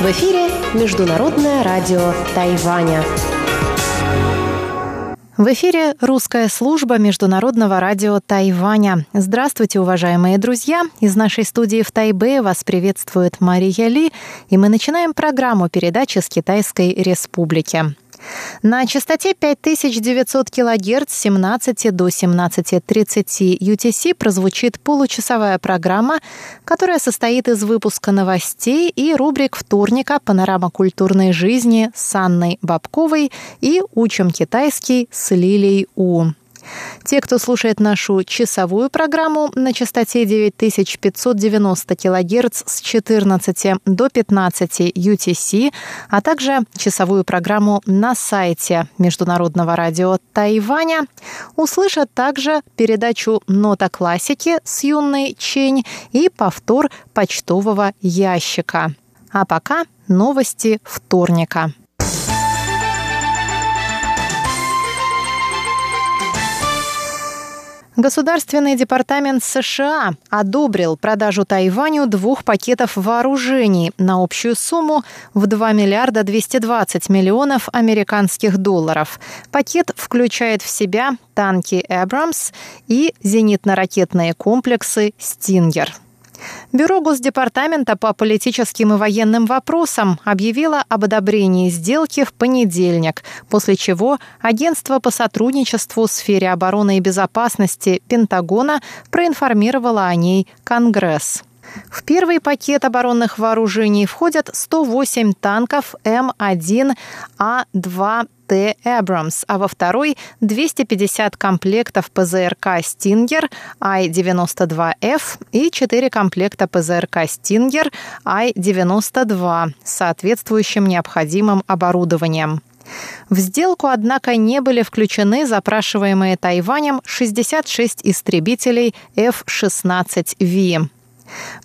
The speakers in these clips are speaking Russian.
В эфире Международное радио Тайваня. В эфире русская служба Международного радио Тайваня. Здравствуйте, уважаемые друзья! Из нашей студии в Тайбе вас приветствует Мария Ли, и мы начинаем программу передачи с Китайской Республики. На частоте 5900 кГц с 17 до 17.30 UTC прозвучит получасовая программа, которая состоит из выпуска новостей и рубрик вторника «Панорама культурной жизни» с Анной Бабковой и «Учим китайский» с Лилией У. Те, кто слушает нашу часовую программу на частоте 9590 кГц с 14 до 15 UTC, а также часовую программу на сайте Международного радио Тайваня, услышат также передачу «Нота классики» с юной Чень и повтор почтового ящика. А пока новости вторника. Государственный департамент США одобрил продажу Тайваню двух пакетов вооружений на общую сумму в 2 миллиарда 220 миллионов американских долларов. Пакет включает в себя танки «Эбрамс» и зенитно-ракетные комплексы «Стингер». Бюро Госдепартамента по политическим и военным вопросам объявило об одобрении сделки в понедельник, после чего Агентство по сотрудничеству в сфере обороны и безопасности Пентагона проинформировало о ней Конгресс. В первый пакет оборонных вооружений входят 108 танков М1А2 Т. Эбрамс, а во второй – 250 комплектов ПЗРК «Стингер» Ай-92Ф и 4 комплекта ПЗРК «Стингер» Ай-92 с соответствующим необходимым оборудованием. В сделку, однако, не были включены запрашиваемые Тайванем 66 истребителей F-16V.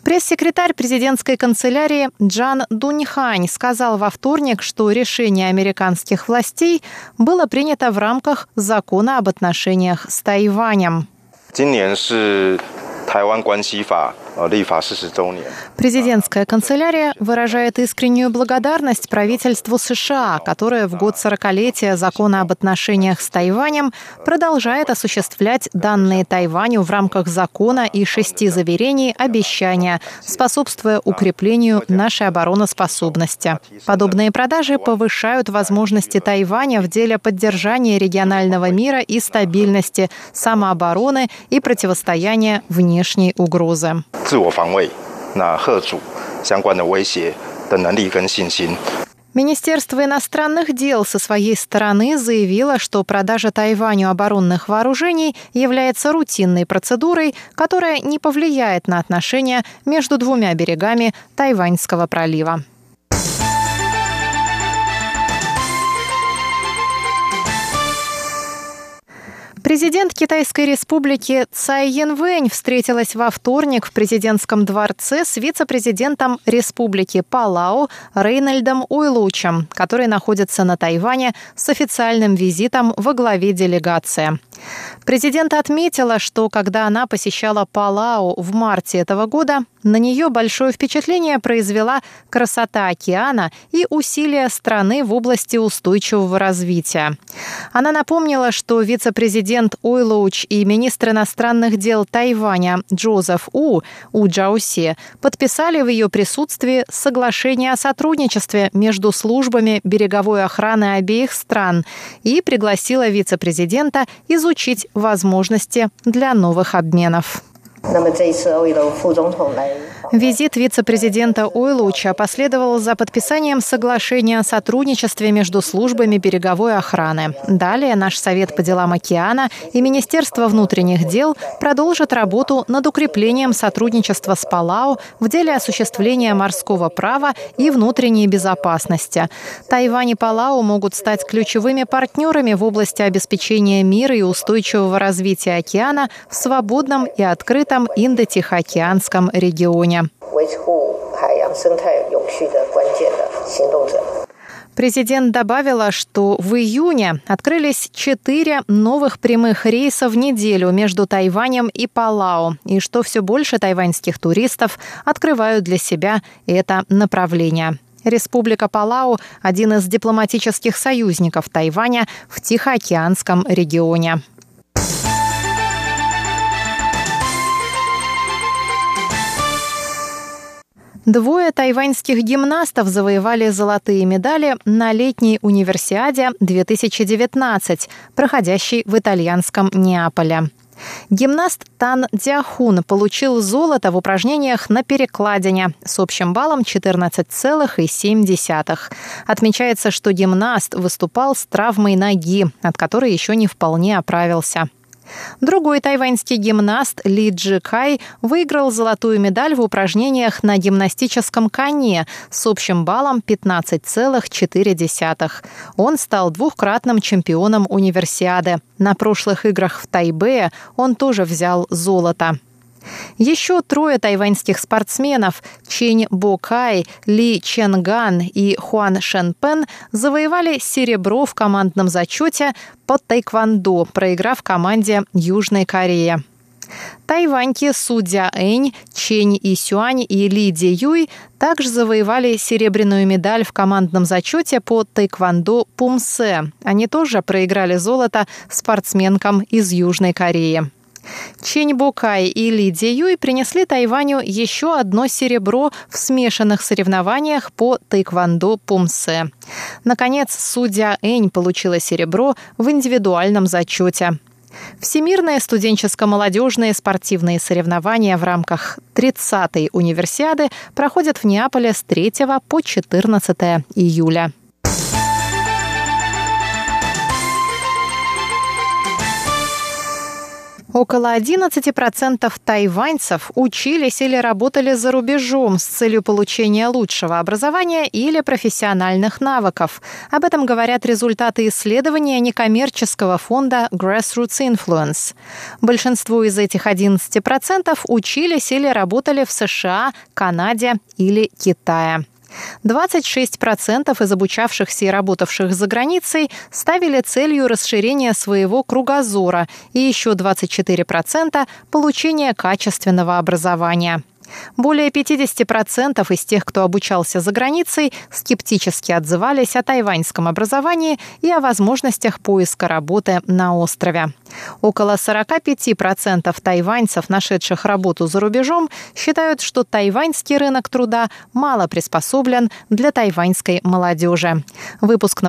Пресс-секретарь президентской канцелярии Джан Дуньхань сказал во вторник, что решение американских властей было принято в рамках закона об отношениях с Тайванем. Президентская канцелярия выражает искреннюю благодарность правительству США, которое в год 40-летия закона об отношениях с Тайванем продолжает осуществлять данные Тайваню в рамках закона и шести заверений обещания, способствуя укреплению нашей обороноспособности. Подобные продажи повышают возможности Тайваня в деле поддержания регионального мира и стабильности, самообороны и противостояния внешней угрозы. 自我防卫、那贺阻相关的威胁的能力跟信心。Министерство иностранных дел со своей стороны заявило, что продажа Тайваню оборонных вооружений является рутинной процедурой, которая не повлияет на отношения между двумя берегами Тайваньского пролива. Президент Китайской республики Цай Янвэнь встретилась во вторник в президентском дворце с вице-президентом республики Палау Рейнольдом Уйлучем, который находится на Тайване с официальным визитом во главе делегации. Президент отметила, что когда она посещала Палау в марте этого года, на нее большое впечатление произвела красота океана и усилия страны в области устойчивого развития. Она напомнила, что вице-президент Ойлоуч и министр иностранных дел Тайваня Джозеф У, У Джауси, подписали в ее присутствии соглашение о сотрудничестве между службами береговой охраны обеих стран и пригласила вице-президента изучить возможности для новых обменов. Визит вице-президента Ойлуча последовал за подписанием соглашения о сотрудничестве между службами береговой охраны. Далее наш Совет по делам океана и Министерство внутренних дел продолжат работу над укреплением сотрудничества с Палау в деле осуществления морского права и внутренней безопасности. Тайвань и Палау могут стать ключевыми партнерами в области обеспечения мира и устойчивого развития океана в свободном и открытом Индо-Тихоокеанском регионе. Президент добавила, что в июне открылись четыре новых прямых рейса в неделю между Тайванем и Палау, и что все больше тайваньских туристов открывают для себя это направление. Республика Палау – один из дипломатических союзников Тайваня в Тихоокеанском регионе. Двое тайваньских гимнастов завоевали золотые медали на летней универсиаде 2019, проходящей в итальянском Неаполе. Гимнаст Тан Диахун получил золото в упражнениях на перекладине с общим баллом 14,7. Отмечается, что гимнаст выступал с травмой ноги, от которой еще не вполне оправился. Другой тайваньский гимнаст Ли Джи Кай выиграл золотую медаль в упражнениях на гимнастическом коне с общим баллом 15,4. Он стал двухкратным чемпионом универсиады. На прошлых играх в Тайбе он тоже взял золото. Еще трое тайваньских спортсменов Чинь Бокай, Ли Ченган и Хуан Шенпен завоевали серебро в командном зачете по тайквандо, проиграв команде Южной Кореи. Тайваньки Судя Энь, Чень И Сюань и Ли Ди Юй также завоевали серебряную медаль в командном зачете по тайквандо Пумсе. Они тоже проиграли золото спортсменкам из Южной Кореи. Чень Букай и Ли Ди Юй принесли Тайваню еще одно серебро в смешанных соревнованиях по тайквандо пумсе. Наконец, судья Энь получила серебро в индивидуальном зачете. Всемирные студенческо-молодежные спортивные соревнования в рамках 30-й универсиады проходят в Неаполе с 3 по 14 июля. Около 11% тайваньцев учились или работали за рубежом с целью получения лучшего образования или профессиональных навыков. Об этом говорят результаты исследования некоммерческого фонда Grassroots Influence. Большинство из этих 11% учились или работали в США, Канаде или Китае. 26% из обучавшихся и работавших за границей ставили целью расширения своего кругозора и еще 24% – получения качественного образования. Более 50% из тех, кто обучался за границей, скептически отзывались о тайваньском образовании и о возможностях поиска работы на острове. Около 45% тайваньцев, нашедших работу за рубежом, считают, что тайваньский рынок труда мало приспособлен для тайваньской молодежи. Выпуск